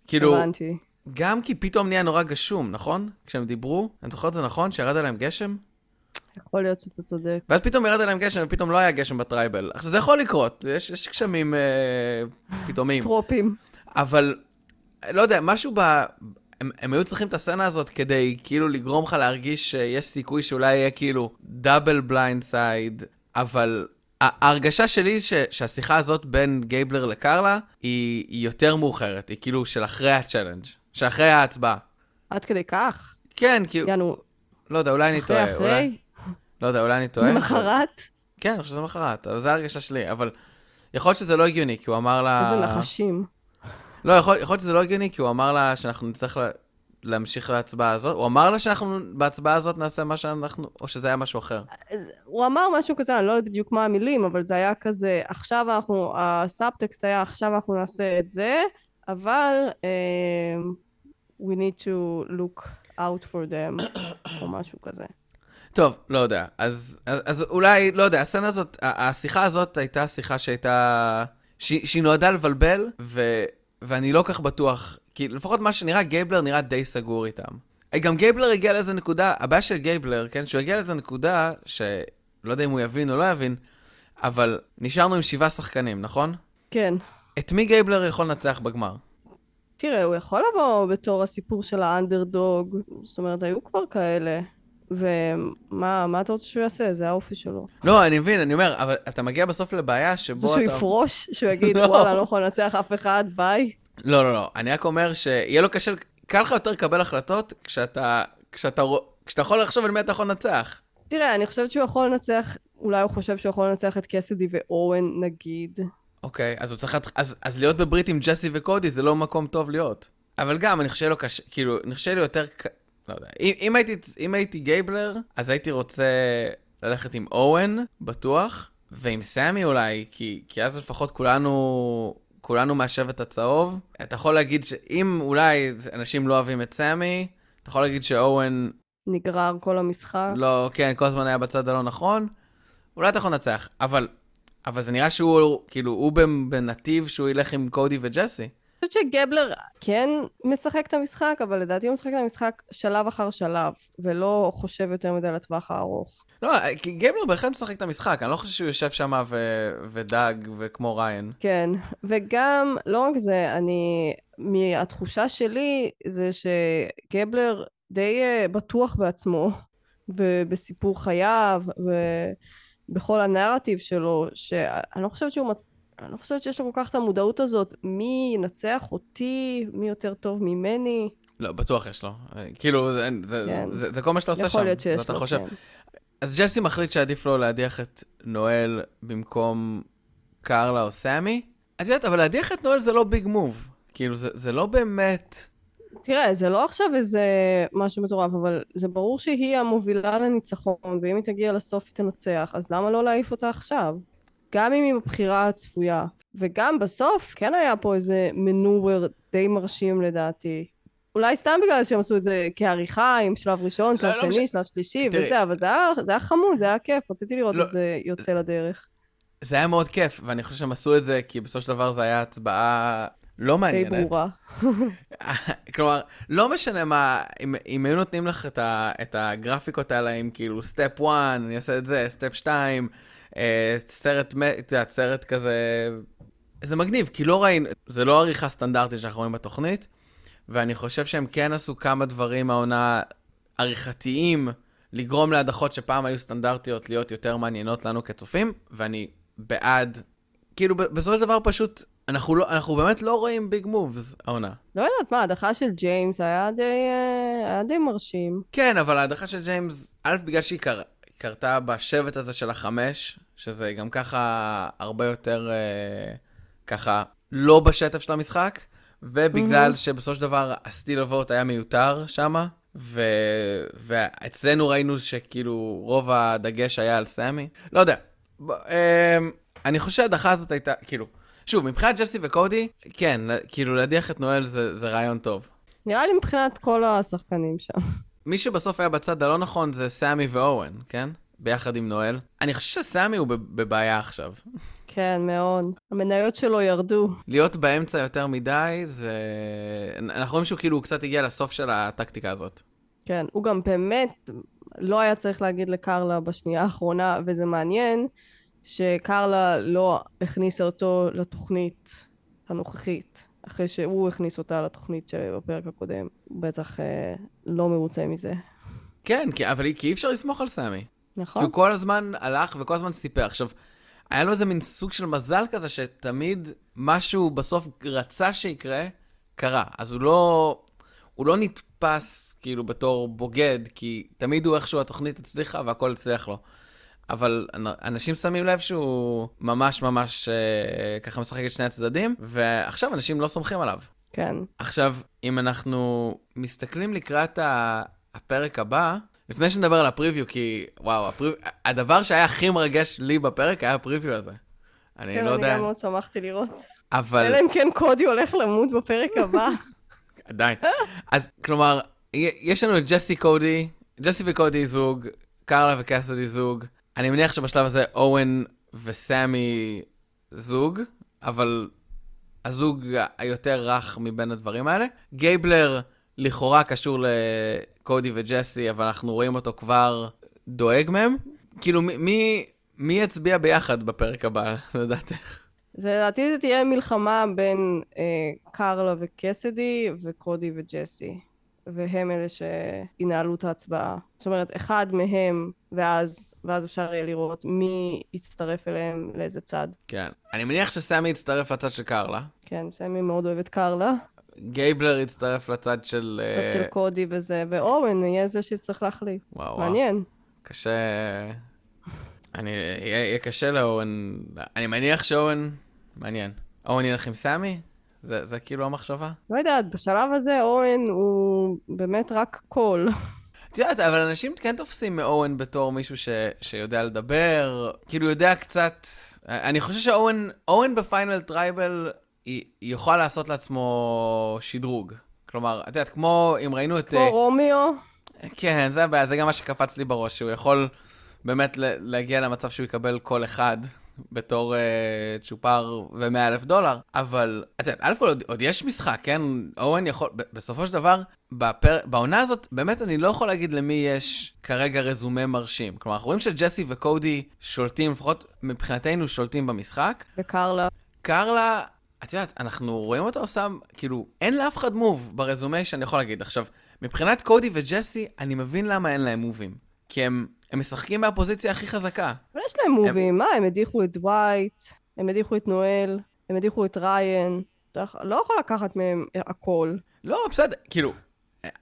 כאילו... הבנתי. גם כי פתאום נהיה נורא גשום, נכון? כשהם דיברו, אני זוכר את זה נכון? שירד עליהם גשם? יכול להיות שאתה צודק. ואז פתאום ירד עליהם גשם, ופתאום לא היה גשם ב tribal. עכשיו, זה יכול לקרות, יש, יש גשמים אה, פתאומיים. טרופים. אבל, לא יודע, משהו ב... הם, הם היו צריכים את הסצנה הזאת כדי כאילו לגרום לך להרגיש שיש סיכוי שאולי יהיה כאילו double blindside, אבל ההרגשה שלי ש, שהשיחה הזאת בין גייבלר לקרלה היא, היא יותר מאוחרת, היא כאילו של אחרי ה challenge. שאחרי ההצבעה. עד כדי כך? כן, כי... יענו... לא יודע, אולי אני טועה. אחרי אחרי? אולי... לא יודע, אולי אני טועה. למחרת? כן, אני חושב שזה למחרת, אבל זו ההרגשה שלי. אבל יכול להיות שזה לא הגיוני, כי הוא אמר לה... איזה נחשים. לא, יכול, יכול להיות שזה לא הגיוני, כי הוא אמר לה שאנחנו נצטרך לה... להמשיך להצבעה הזאת? הוא אמר לה שאנחנו בהצבעה הזאת נעשה מה שאנחנו, או שזה היה משהו אחר? הוא אמר משהו כזה, אני לא יודעת בדיוק מה המילים, אבל זה היה כזה, עכשיו אנחנו, הסאבטקסט היה, עכשיו אנחנו נעשה את זה, אבל uh, we need to look out for them, או משהו כזה. טוב, לא יודע. אז, אז, אז אולי, לא יודע, הסצנה הזאת, השיחה הזאת הייתה שיחה שהייתה... ש, שהיא נועדה לבלבל, ו, ואני לא כך בטוח, כי לפחות מה שנראה, גייבלר נראה די סגור איתם. גם גייבלר הגיע לאיזה נקודה, הבעיה של גייבלר, כן, שהוא הגיע לאיזה נקודה, שלא יודע אם הוא יבין או לא יבין, אבל נשארנו עם שבעה שחקנים, נכון? כן. את מי גייבלר יכול לנצח בגמר? תראה, הוא יכול לבוא בתור הסיפור של האנדרדוג, זאת אומרת, היו כבר כאלה. ומה אתה רוצה שהוא יעשה? זה האופי שלו. לא, אני מבין, אני אומר, אבל אתה מגיע בסוף לבעיה שבו אתה... זה שהוא יפרוש? שהוא יגיד, לא. וואלה, אני לא יכול לנצח אף אחד, ביי? לא, לא, לא. אני רק אומר שיהיה לו קשה, קל לך יותר לקבל החלטות כשאתה, כשאתה, כשאתה יכול לחשוב על מי אתה יכול לנצח. תראה, אני חושבת שהוא יכול לנצח, אולי הוא חושב שהוא יכול לנצח את קסדי ואורן, נגיד. אוקיי, אז הוא צריך... אז, אז להיות בברית עם ג'סי וקודי זה לא מקום טוב להיות. אבל גם, אני חושב לו קשה, כאילו, אני חושב לי יותר... לא יודע. אם, אם, הייתי, אם הייתי גייבלר, אז הייתי רוצה ללכת עם אוהן, בטוח, ועם סמי אולי, כי, כי אז לפחות כולנו... כולנו מהשבט הצהוב. אתה יכול להגיד שאם אולי אנשים לא אוהבים את סמי, אתה יכול להגיד שאוהן... נגרר כל המשחק. לא, כן, כל הזמן היה בצד הלא נכון. אולי אתה יכול לנצח, אבל אבל זה נראה שהוא, כאילו, הוא בנתיב שהוא ילך עם קודי וג'סי. אני חושבת שגבלר כן משחק את המשחק, אבל לדעתי הוא משחק את המשחק שלב אחר שלב, ולא חושב יותר מדי לטווח הארוך. לא, כי גבלר בהחלט משחק את המשחק, אני לא חושב שהוא יושב שם ו- ודג וכמו ריין. כן, וגם, לא רק זה, אני, מהתחושה שלי זה שגבלר די uh, בטוח בעצמו, ובסיפור חייו, ו... בכל הנרטיב שלו, שאני לא חושבת שהוא... אני לא חושבת שיש לו כל כך את המודעות הזאת, מי ינצח אותי, מי יותר טוב ממני. לא, בטוח יש לו. כאילו, זה, זה, כן. זה, זה, זה כל מה שאתה עושה שם. יכול להיות שיש לו, חושב. כן. אז ג'סי מחליט שעדיף לו להדיח את נואל במקום קרלה או סמי. את יודעת, אבל להדיח את נואל זה לא ביג מוב. כאילו, זה, זה לא באמת... תראה, זה לא עכשיו איזה משהו מטורף, אבל זה ברור שהיא המובילה לניצחון, ואם היא תגיע לסוף היא תנצח, אז למה לא להעיף אותה עכשיו? גם אם היא בבחירה הצפויה. וגם בסוף, כן היה פה איזה מנוור די מרשים לדעתי. אולי סתם בגלל שהם עשו את זה כעריכה, עם שלב ראשון, שלב לא שני, לא שלב שלישי, תראי. וזה, אבל זה היה, זה היה חמוד, זה היה כיף, רציתי לראות לא, את זה יוצא לדרך. זה היה מאוד כיף, ואני חושב שהם עשו את זה כי בסופו של דבר זה היה הצבעה לא מעניינת. די ברורה. כלומר, לא משנה מה, אם, אם היו נותנים לך את, ה, את הגרפיקות האלה עם כאילו step 1, אני אעשה את זה, step 2, אה, סרט, את יודעת, סרט כזה, זה מגניב, כי לא ראינו, זה לא עריכה סטנדרטית שאנחנו רואים בתוכנית, ואני חושב שהם כן עשו כמה דברים מהעונה עריכתיים לגרום להדחות שפעם היו סטנדרטיות להיות יותר מעניינות לנו כצופים, ואני בעד, כאילו בסופו של דבר פשוט, אנחנו, לא, אנחנו באמת לא רואים ביג מובס העונה. לא יודעת מה, ההדחה של ג'יימס היה די, אה, היה די מרשים. כן, אבל ההדחה של ג'יימס, א', בגלל שהיא קר... קרתה בשבט הזה של החמש, שזה גם ככה הרבה יותר אה, ככה לא בשטף של המשחק, ובגלל mm-hmm. שבסופו של דבר הסטיל אבות היה מיותר שמה, ו... ואצלנו ראינו שכאילו רוב הדגש היה על סמי. לא יודע. ב... אה, אני חושב שההדחה הזאת הייתה, כאילו, שוב, מבחינת ג'סי וקודי, כן, כאילו להדיח את נואל זה, זה רעיון טוב. נראה לי מבחינת כל השחקנים שם. מי שבסוף היה בצד הלא נכון זה סמי ואורן, כן? ביחד עם נואל. אני חושב שסמי הוא בבעיה עכשיו. כן, מאוד. המניות שלו ירדו. להיות באמצע יותר מדי, זה... אנחנו רואים שהוא כאילו קצת הגיע לסוף של הטקטיקה הזאת. כן, הוא גם באמת לא היה צריך להגיד לקרלה בשנייה האחרונה, וזה מעניין שקרלה לא הכניסה אותו לתוכנית הנוכחית. אחרי שהוא הכניס אותה לתוכנית של בפרק הקודם. הוא בטח אה, לא מרוצה מזה. כן, כי, אבל כי אי אפשר לסמוך על סמי. נכון. כי הוא כל הזמן הלך וכל הזמן סיפר. עכשיו, היה לו איזה מין סוג של מזל כזה, שתמיד משהו בסוף רצה שיקרה, קרה. אז הוא לא, הוא לא נתפס כאילו בתור בוגד, כי תמיד הוא איכשהו התוכנית הצליחה והכל הצליח לו. אבל אנשים שמים לב שהוא ממש ממש אה, ככה משחק את שני הצדדים, ועכשיו אנשים לא סומכים עליו. כן. עכשיו, אם אנחנו מסתכלים לקראת הפרק הבא, לפני שנדבר על הפריוויו, כי וואו, הפריו... הדבר שהיה הכי מרגש לי בפרק היה הפריוויו הזה. אני כן, לא יודע... כן, אני גם מאוד שמחתי לראות. אבל... אלא אם כן קודי הולך למות בפרק הבא. עדיין. אז כלומר, יש לנו את ג'סי קודי, ג'סי וקודי זוג, קרלה וקסדי זוג. אני מניח שבשלב הזה אורן וסמי זוג, אבל הזוג היותר רך מבין הדברים האלה. גייבלר לכאורה קשור לקודי וג'סי, אבל אנחנו רואים אותו כבר דואג מהם. כאילו, מי, מי יצביע ביחד בפרק הבא, לדעתך? זה לדעתי זה תהיה מלחמה בין אה, קרלה וקסדי וקודי וג'סי. והם אלה שינהלו את ההצבעה. זאת אומרת, אחד מהם, ואז, ואז אפשר יהיה לראות מי יצטרף אליהם לאיזה צד. כן. אני מניח שסמי יצטרף לצד של קרלה. כן, סמי מאוד אוהב את קרלה. גייבלר יצטרף לצד של... צד של אה, קודי וזה, ואורן יהיה זה שיצטרך להחליט. וואו, מעניין. קשה... אני... יהיה קשה לאורן... אני מניח שאורן... מעניין. אורן ילך עם סמי? זה, זה כאילו המחשבה? לא יודעת, בשלב הזה אורן הוא באמת רק קול. את יודעת, אבל אנשים כן תופסים מאורן בתור מישהו ש, שיודע לדבר, כאילו יודע קצת... אני חושב שאורן, אורן ב final tribal יוכל לעשות לעצמו שדרוג. כלומר, את יודעת, כמו אם ראינו את... כמו uh, רומיו? כן, זה הבעיה, זה גם מה שקפץ לי בראש, שהוא יכול באמת להגיע למצב שהוא יקבל כל אחד. בתור uh, צ'ופר ו-100 אלף דולר, אבל את יודעת, א' כל עוד, עוד יש משחק, כן? אורן יכול, בסופו של דבר, בפר... בעונה הזאת, באמת אני לא יכול להגיד למי יש כרגע רזומה מרשים. כלומר, אנחנו רואים שג'סי וקודי שולטים, לפחות מבחינתנו שולטים במשחק. וקרלה. קרלה, את יודעת, אנחנו רואים אותה עושה, כאילו, אין לאף אחד מוב ברזומה שאני יכול להגיד. עכשיו, מבחינת קודי וג'סי, אני מבין למה אין להם מובים. כי הם הם משחקים מהפוזיציה הכי חזקה. אבל יש להם מובים, הם... מה? הם הדיחו את דווייט, הם הדיחו את נואל, הם הדיחו את ריין. אתה לא יכול לקחת מהם הכל. לא, בסדר, כאילו,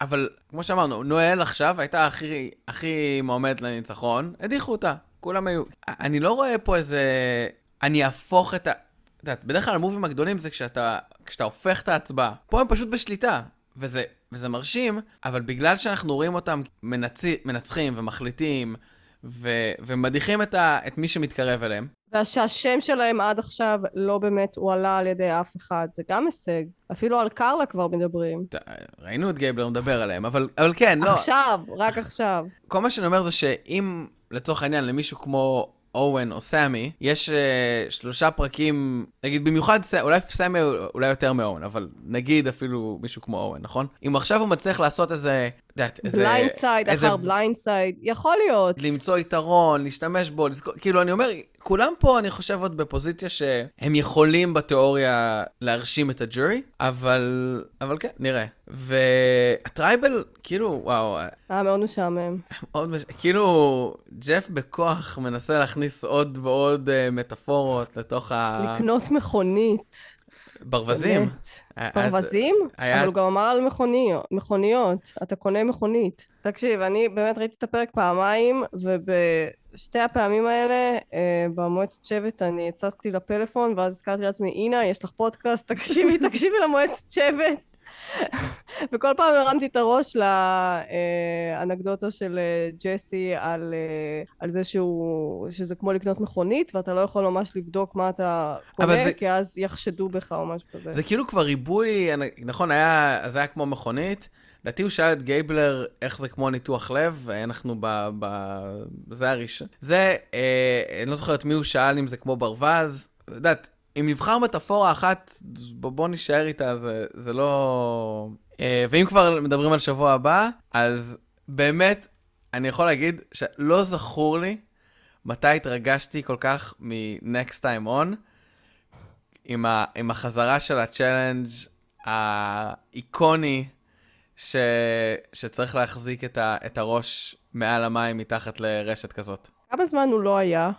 אבל כמו שאמרנו, נואל עכשיו הייתה הכי, הכי מועמדת לניצחון, הדיחו אותה, כולם היו... אני לא רואה פה איזה... אני אהפוך את ה... את יודעת, בדרך כלל המובים הגדולים זה כשאתה, כשאתה הופך את ההצבעה. פה הם פשוט בשליטה, וזה וזה מרשים, אבל בגלל שאנחנו רואים אותם מנצ... מנצחים ומחליטים ו... ומדיחים את, ה... את מי שמתקרב אליהם. ושהשם שלהם עד עכשיו לא באמת הועלה על ידי אף אחד, זה גם הישג. אפילו על קרלה כבר מדברים. ראינו את גייבלר מדבר עליהם, אבל, אבל כן, לא. עכשיו, רק עכשיו. כל מה שאני אומר זה שאם, לצורך העניין, למישהו כמו אורן או סמי, יש uh, שלושה פרקים, נגיד במיוחד, אולי סמי אולי יותר מאורן, אבל נגיד אפילו מישהו כמו אורן, נכון? אם עכשיו הוא מצליח לעשות איזה יודעת, איזה... blindside איזה- אחר blindside, יכול להיות. למצוא יתרון, להשתמש בו, לזכור, כאילו, אני אומר, כולם פה, אני חושב, עוד בפוזיציה שהם יכולים בתיאוריה להרשים את הג'ורי, אבל, אבל כן, נראה. וה tribal, כאילו, וואו, היה מאוד משעמם. מאוד מש... כאילו, ג'ף בכוח מנסה להכניס עוד ועוד uh, מטאפורות לתוך ה... לקנות מכונית. ברווזים. היה- ברווזים? היה- אבל הוא גם אמר על מכוניות, מכוניות, אתה קונה מכונית. תקשיב, אני באמת ראיתי את הפרק פעמיים, ובשתי הפעמים האלה, אה, במועצת שבט אני הצצתי לפלאפון, ואז הזכרתי לעצמי, אינה, יש לך פודקאסט, תקשיבי, תקשיבי למועצת שבט. וכל פעם הרמתי את הראש לאנקדוטה של אה, ג'סי על, אה, על זה שהוא, שזה כמו לקנות מכונית, ואתה לא יכול ממש לבדוק מה אתה קונה, זה- כי אז יחשדו בך או משהו כזה. זה כאילו כבר ריבוי, נכון, היה, זה היה כמו מכונית. לדעתי הוא שאל את גייבלר איך זה כמו ניתוח לב, אנחנו ב... ב זה הראשון. זה, אה, אני לא זוכר את מי הוא שאל אם זה כמו ברווז. את יודעת, אם נבחר מטאפורה אחת, בוא, נישאר איתה, זה, זה לא... אה, ואם כבר מדברים על שבוע הבא, אז באמת, אני יכול להגיד שלא זכור לי מתי התרגשתי כל כך מ-Next Time On. עם, ה, עם החזרה של ה challenge האיקוני ש, שצריך להחזיק את, ה, את הראש מעל המים מתחת לרשת כזאת. כמה זמן הוא לא היה?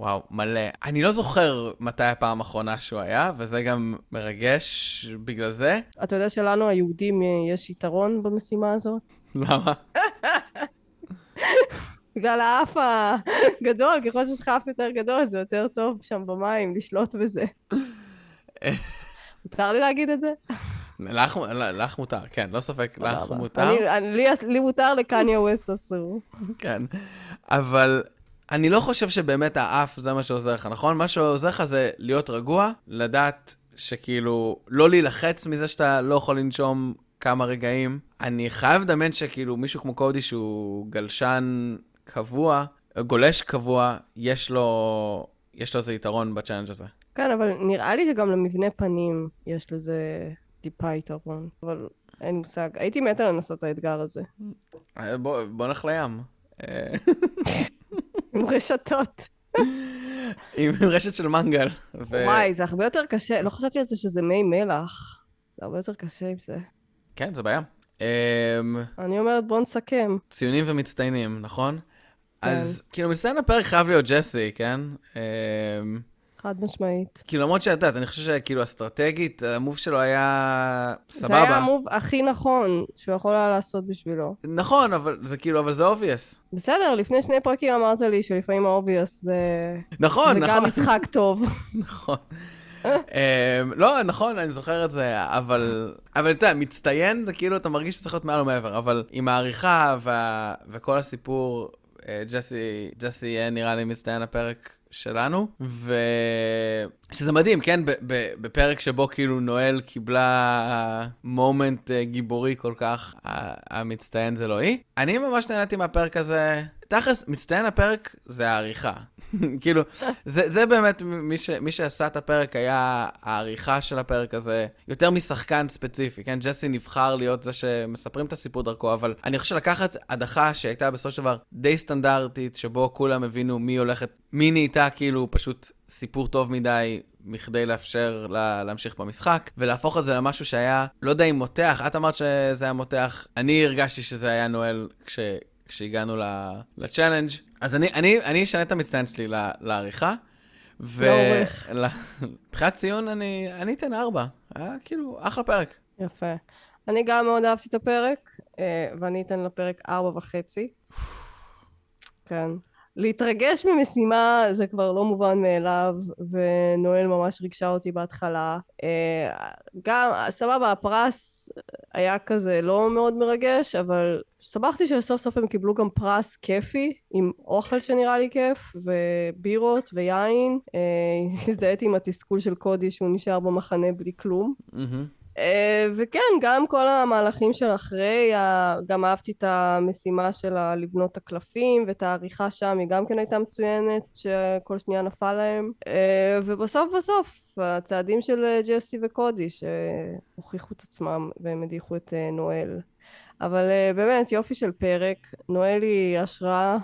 וואו, מלא. אני לא זוכר מתי הפעם האחרונה שהוא היה, וזה גם מרגש בגלל זה. אתה יודע שלנו היהודים יש יתרון במשימה הזאת? למה? בגלל האף הגדול, ככל שיש לך אף יותר גדול זה יותר טוב שם במים, לשלוט בזה. מותר לי להגיד את זה? לך, לך מותר, כן, לא ספק, לך. מותר. אני, אני, לי מותר, לקניה ווסט אסור. כן. אבל אני לא חושב שבאמת האף זה מה שעוזר לך, נכון? מה שעוזר לך זה להיות רגוע, לדעת שכאילו, לא להילחץ מזה שאתה לא יכול לנשום כמה רגעים. אני חייב לדמיין שכאילו מישהו כמו קודי שהוא גלשן קבוע, גולש קבוע, יש לו, יש לו איזה יתרון בצ'אנג' הזה. כן, אבל נראה לי שגם למבנה פנים יש לזה טיפה יתרון. אבל אין מושג. הייתי מתה לנסות את האתגר הזה. אה, בוא, בוא נלך לים. אה, עם רשתות. עם רשת של מנגל. ו... וואי, זה הרבה יותר קשה. לא חשבתי על זה שזה מי מלח. זה הרבה יותר קשה עם זה. כן, זה בעיה. אמ, אני אומרת, בוא נסכם. ציונים ומצטיינים, נכון? כן. אז כאילו מצטיין הפרק חייב להיות ג'סי, כן? חד משמעית. כאילו למרות שאת יודעת, אני חושב שכאילו אסטרטגית, ה move שלו היה זה היה סבבה. המוב הכי נכון שהוא יכול היה לעשות בשבילו. נכון, אבל זה כאילו, אבל זה obvious. בסדר, לפני שני פרקים אמרת לי שלפעמים ה obvious זה... נכון, זה נכון. גם משחק טוב. נכון. אמ, לא, נכון, אני זוכר את זה, אבל... אבל אתה יודע, מצטיין, זה כאילו, אתה מרגיש שצריך להיות מעל ומעבר, אבל עם העריכה וכל הסיפור, אה, ג'סי, ג'סי יהיה נראה לי מצטיין הפרק שלנו, ו... שזה מדהים, כן? בפרק שבו כאילו נואל קיבלה מומנט אה, גיבורי כל כך, המצטיין זה לא היא. אני ממש נהניתי מהפרק הזה. תכלס, מצטיין הפרק זה העריכה. כאילו, זה, זה באמת, מי, ש, מי שעשה את הפרק היה העריכה של הפרק הזה, יותר משחקן ספציפי, כן? ג'סי נבחר להיות זה שמספרים את הסיפור דרכו, אבל אני חושב שלקחת הדחה שהייתה בסופו של דבר די סטנדרטית, שבו כולם הבינו מי הולכת, מי נהייתה כאילו פשוט סיפור טוב מדי. מכדי לאפשר לה, להמשיך במשחק, ולהפוך את זה למשהו שהיה, לא יודע אם מותח, את אמרת שזה היה מותח, אני הרגשתי שזה היה נואל כש, כשהגענו לצ'אלנג'. אז אני, אני, אני אשנה את המצטיין שלי ל- לעריכה. ו... לעורך. ל- מבחינת ציון אני, אני אתן ארבע. היה כאילו אחלה פרק. יפה. אני גם מאוד אהבתי את הפרק, אה, ואני אתן לפרק ארבע וחצי. כן. להתרגש ממשימה זה כבר לא מובן מאליו, ונואל ממש ריגשה אותי בהתחלה. אה, גם, סבבה, הפרס היה כזה לא מאוד מרגש, אבל שמחתי שסוף סוף הם קיבלו גם פרס כיפי, עם אוכל שנראה לי כיף, ובירות ויין. אה, הזדהיתי עם התסכול של קודי שהוא נשאר במחנה בלי כלום. מהמם. אה, וכן, גם כל המהלכים של אחרי, גם אהבתי את המשימה של לבנות את הקלפים, ואת העריכה שם, היא גם כן הייתה מצוינת, שכל שנייה נפל להם. אה, ובסוף בסוף, הצעדים של אה, ג'סי וקודי, שהוכיחו את עצמם והם הדיחו את נואל. אבל באמת, יופי של פרק. נואל היא השראה.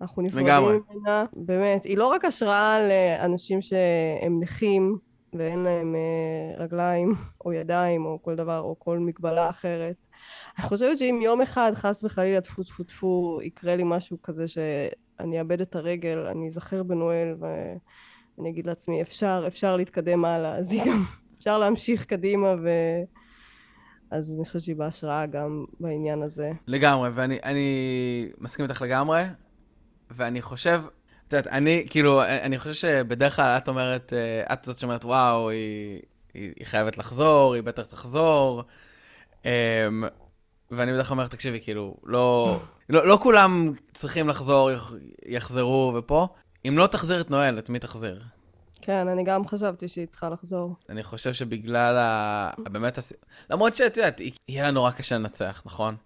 אנחנו נפרדים. ממנה. באמת, היא לא רק השראה לאנשים שהם נכים ואין להם uh, רגליים או ידיים או כל דבר או כל מגבלה אחרת. אני חושבת שאם יום אחד, חס וחלילה, טפו טפו טפו, יקרה לי משהו כזה שאני אאבד את הרגל, אני אזכר בנואל ואני אגיד לעצמי, אפשר, אפשר להתקדם הלאה. אז גם, אפשר להמשיך קדימה ו... אז אני חושבת שהיא בהשראה גם בעניין הזה. לגמרי, ואני אני מסכים איתך לגמרי, ואני חושב, את יודעת, אני, כאילו, אני חושב שבדרך כלל את אומרת, אה, את זאת שאומרת, וואו, היא, היא, היא חייבת לחזור, היא בטח תחזור, אמ, ואני בדרך כלל אומר, תקשיבי, כאילו, לא, לא, לא כולם צריכים לחזור, יח- יחזרו ופה. אם לא תחזיר את נואל, את מי תחזיר? כן, אני גם חשבתי שהיא צריכה לחזור. אני חושב שבגלל ה... באמת, הס... למרות שאת יודעת, יהיה לה נורא קשה לנצח, נכון?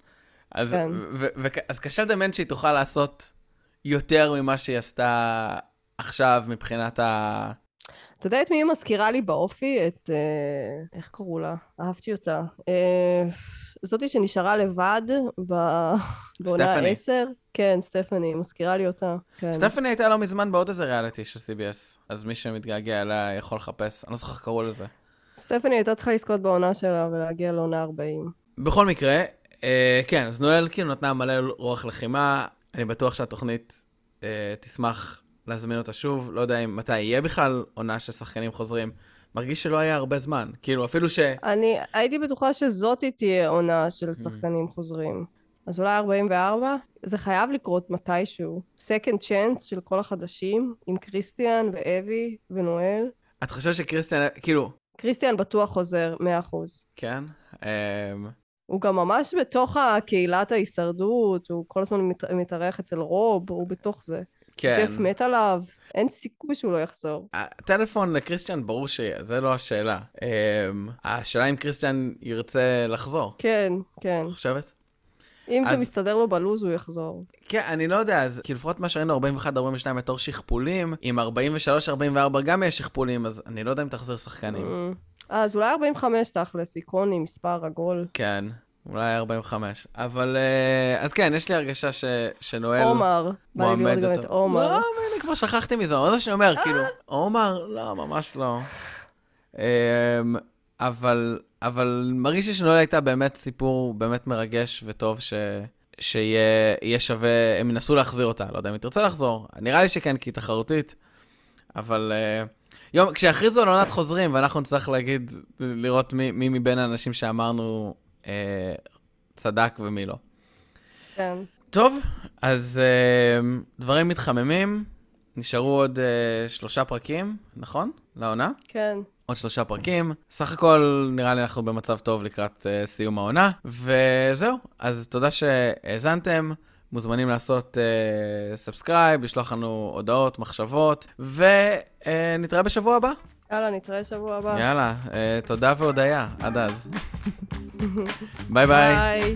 אז, כן. ו- ו- אז קשה לדמיין שהיא תוכל לעשות יותר ממה שהיא עשתה עכשיו מבחינת ה... אתה יודע את מי היא מזכירה לי באופי? את... אה, איך קראו לה? אהבתי אותה. אה, זאתי שנשארה לבד ב... בעונה סטפני. 10. כן, סטפני, היא מזכירה לי אותה. כן. סטפני הייתה לא מזמן בעוד איזה ריאליטי של CBS, אז מי שמתגעגע אליה יכול לחפש, אני לא זוכר איך קראו לזה. סטפני הייתה צריכה לזכות בעונה שלה ולהגיע לעונה 40. בכל מקרה, אה, כן, אז נואל כאילו נתנה מלא רוח לחימה, אני בטוח שהתוכנית אה, תשמח להזמין אותה שוב, לא יודע אם מתי יהיה בכלל עונה של שחקנים חוזרים. מרגיש שלא היה הרבה זמן, כאילו אפילו ש... אני הייתי בטוחה שזאתי תהיה עונה Mm. של שחקנים חוזרים. אז אולי 44? זה חייב לקרות מתישהו. second chance של כל החדשים, עם קריסטיאן ואבי ונואל. את חושבת שקריסטיאן, כאילו, קריסטיאן בטוח חוזר, 100%. כן? הוא גם ממש בתוך הקהילת ההישרדות, הוא כל הזמן מת, מתארח אצל רוב, הוא בתוך זה. כן. ג'ף מת עליו, אין סיכוי שהוא לא יחזור. הטלפון לקריסטיאן ברור שיהיה, זה לא השאלה. אה, השאלה אם קריסטיאן ירצה לחזור, כן, כן. חושבת? אם אז- זה מסתדר לו בלוז, הוא יחזור. כן, אני לא יודע, אז כאילו לפחות מה שראינו 41-42 בתור שכפולים, עם 43-44 גם יש שכפולים, אז אני לא יודע אם תחזיר שחקנים. אה, אז אולי 45 תכלס, איקוני, מספר עגול. כן, אולי 45. אבל, אה, אז כן, יש לי הרגשה ש, שנואל עומר, בא לי לראות מועמד גם את אותו. עומר. לא, אני כבר שכחתי מזה, זה מה שאני אומר, כאילו, עומר, לא, ממש לא. אמ, אבל, אבל מרגיש לי שנואל הייתה באמת סיפור באמת מרגש וטוב, ש... שיהיה יהיה שווה, הם ינסו להחזיר אותה, לא יודע אם היא תרצה לחזור, נראה לי שכן, כי היא תחרותית, אבל אה, יום, כשיכריזו על עונת חוזרים, ואנחנו נצטרך להגיד, לראות מי, מי מבין האנשים שאמרנו אה, צדק ומי לא. כן. טוב, אז אה, דברים מתחממים, נשארו עוד אה, שלושה פרקים, נכון? לעונה? כן. עוד שלושה פרקים. סך הכל נראה לי אנחנו במצב טוב לקראת uh, סיום העונה. וזהו, אז תודה שהאזנתם. מוזמנים לעשות subscribe, לשלוח לנו הודעות, מחשבות, ונתראה בשבוע הבא. יאללה, נתראה שבוע הבא. יאללה, uh, תודה והודיה, עד אז. ביי ביי. ביי.